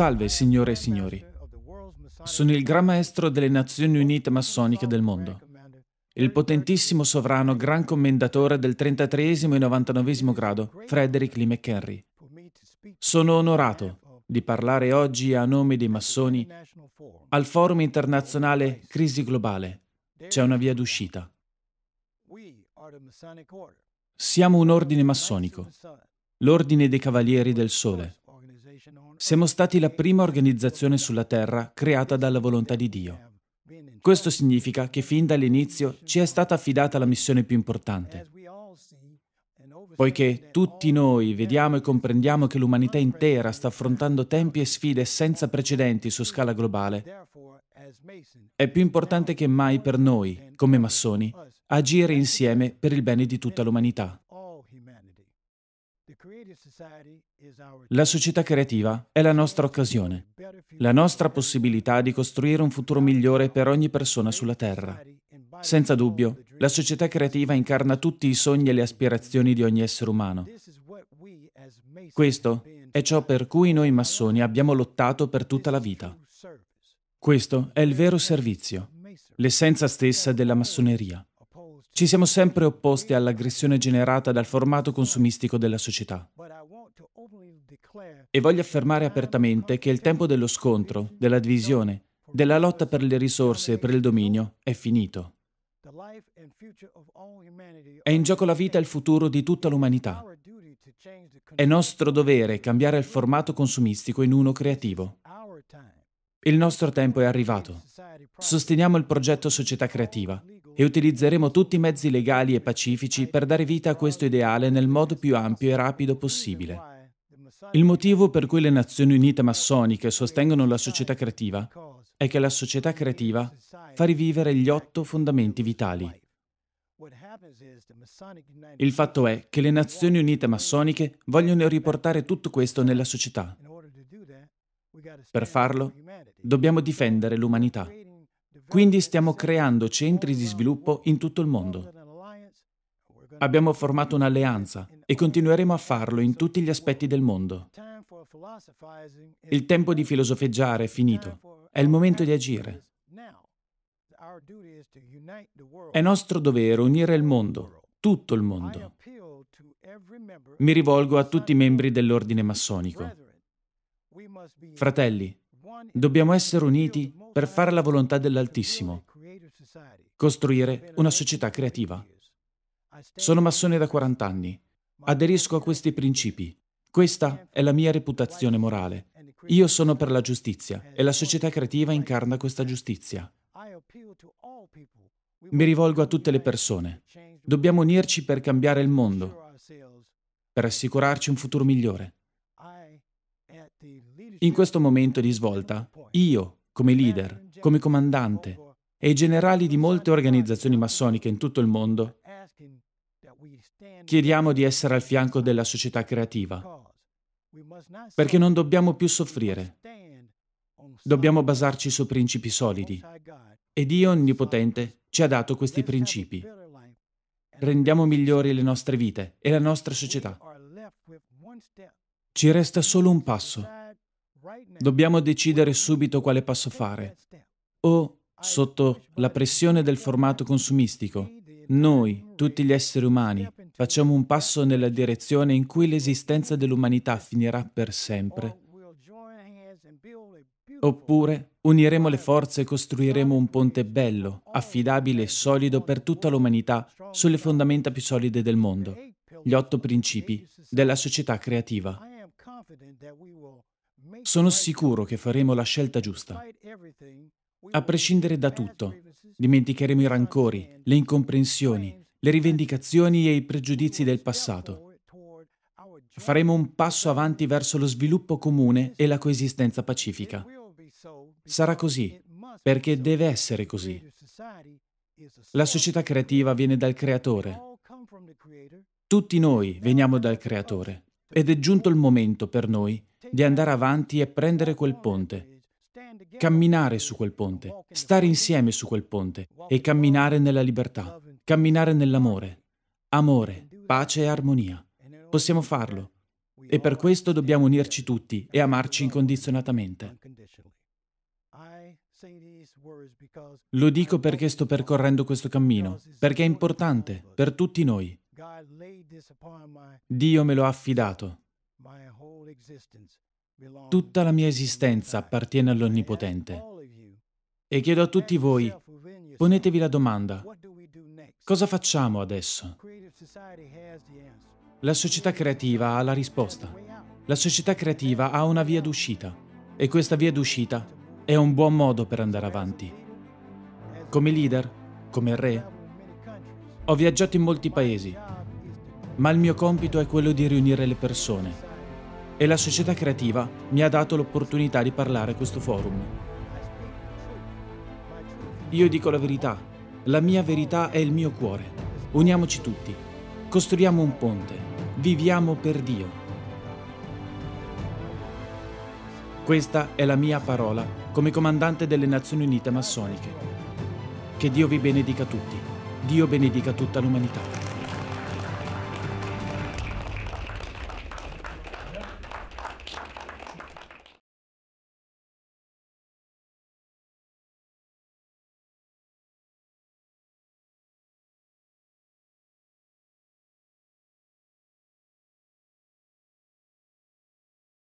Salve, signore e signori. Sono il Gran Maestro delle Nazioni Unite massoniche del mondo, il potentissimo sovrano Gran Commendatore del 33 e 99 grado, Frederick Lee McHenry. Sono onorato di parlare oggi a nome dei massoni al Forum internazionale Crisi Globale. C'è una via d'uscita. Siamo un ordine massonico, l'Ordine dei Cavalieri del Sole. Siamo stati la prima organizzazione sulla Terra creata dalla volontà di Dio. Questo significa che fin dall'inizio ci è stata affidata la missione più importante. Poiché tutti noi vediamo e comprendiamo che l'umanità intera sta affrontando tempi e sfide senza precedenti su scala globale, è più importante che mai per noi, come massoni, agire insieme per il bene di tutta l'umanità. La società creativa è la nostra occasione, la nostra possibilità di costruire un futuro migliore per ogni persona sulla Terra. Senza dubbio, la società creativa incarna tutti i sogni e le aspirazioni di ogni essere umano. Questo è ciò per cui noi massoni abbiamo lottato per tutta la vita. Questo è il vero servizio, l'essenza stessa della massoneria. Ci siamo sempre opposti all'aggressione generata dal formato consumistico della società. E voglio affermare apertamente che il tempo dello scontro, della divisione, della lotta per le risorse e per il dominio è finito. È in gioco la vita e il futuro di tutta l'umanità. È nostro dovere cambiare il formato consumistico in uno creativo. Il nostro tempo è arrivato. Sosteniamo il progetto Società Creativa e utilizzeremo tutti i mezzi legali e pacifici per dare vita a questo ideale nel modo più ampio e rapido possibile. Il motivo per cui le Nazioni Unite massoniche sostengono la società creativa è che la società creativa fa rivivere gli otto fondamenti vitali. Il fatto è che le Nazioni Unite massoniche vogliono riportare tutto questo nella società. Per farlo, dobbiamo difendere l'umanità. Quindi stiamo creando centri di sviluppo in tutto il mondo. Abbiamo formato un'alleanza e continueremo a farlo in tutti gli aspetti del mondo. Il tempo di filosofeggiare è finito. È il momento di agire. È nostro dovere unire il mondo, tutto il mondo. Mi rivolgo a tutti i membri dell'ordine massonico. Fratelli, dobbiamo essere uniti per fare la volontà dell'Altissimo, costruire una società creativa. Sono massone da 40 anni. Aderisco a questi principi. Questa è la mia reputazione morale. Io sono per la giustizia e la società creativa incarna questa giustizia. Mi rivolgo a tutte le persone. Dobbiamo unirci per cambiare il mondo, per assicurarci un futuro migliore. In questo momento di svolta, io, come leader, come comandante e i generali di molte organizzazioni massoniche in tutto il mondo, chiediamo di essere al fianco della società creativa, perché non dobbiamo più soffrire. Dobbiamo basarci su principi solidi. E Dio Onnipotente ci ha dato questi principi. Rendiamo migliori le nostre vite e la nostra società. Ci resta solo un passo Dobbiamo decidere subito quale passo fare. O, sotto la pressione del formato consumistico, noi, tutti gli esseri umani, facciamo un passo nella direzione in cui l'esistenza dell'umanità finirà per sempre. Oppure uniremo le forze e costruiremo un ponte bello, affidabile e solido per tutta l'umanità sulle fondamenta più solide del mondo, gli otto principi della società creativa. Sono sicuro che faremo la scelta giusta. A prescindere da tutto, dimenticheremo i rancori, le incomprensioni, le rivendicazioni e i pregiudizi del passato. Faremo un passo avanti verso lo sviluppo comune e la coesistenza pacifica. Sarà così, perché deve essere così. La società creativa viene dal Creatore. Tutti noi veniamo dal Creatore ed è giunto il momento per noi di andare avanti e prendere quel ponte, camminare su quel ponte, stare insieme su quel ponte e camminare nella libertà, camminare nell'amore, amore, pace e armonia. Possiamo farlo. E per questo dobbiamo unirci tutti e amarci incondizionatamente. Lo dico perché sto percorrendo questo cammino, perché è importante per tutti noi. Dio me lo ha affidato. Tutta la mia esistenza appartiene all'Onnipotente. E chiedo a tutti voi, ponetevi la domanda, cosa facciamo adesso? La società creativa ha la risposta. La società creativa ha una via d'uscita e questa via d'uscita è un buon modo per andare avanti. Come leader, come re, ho viaggiato in molti paesi, ma il mio compito è quello di riunire le persone e la società creativa mi ha dato l'opportunità di parlare a questo forum. Io dico la verità, la mia verità è il mio cuore. Uniamoci tutti, costruiamo un ponte Viviamo per Dio. Questa è la mia parola come comandante delle Nazioni Unite massoniche. Che Dio vi benedica tutti. Dio benedica tutta l'umanità.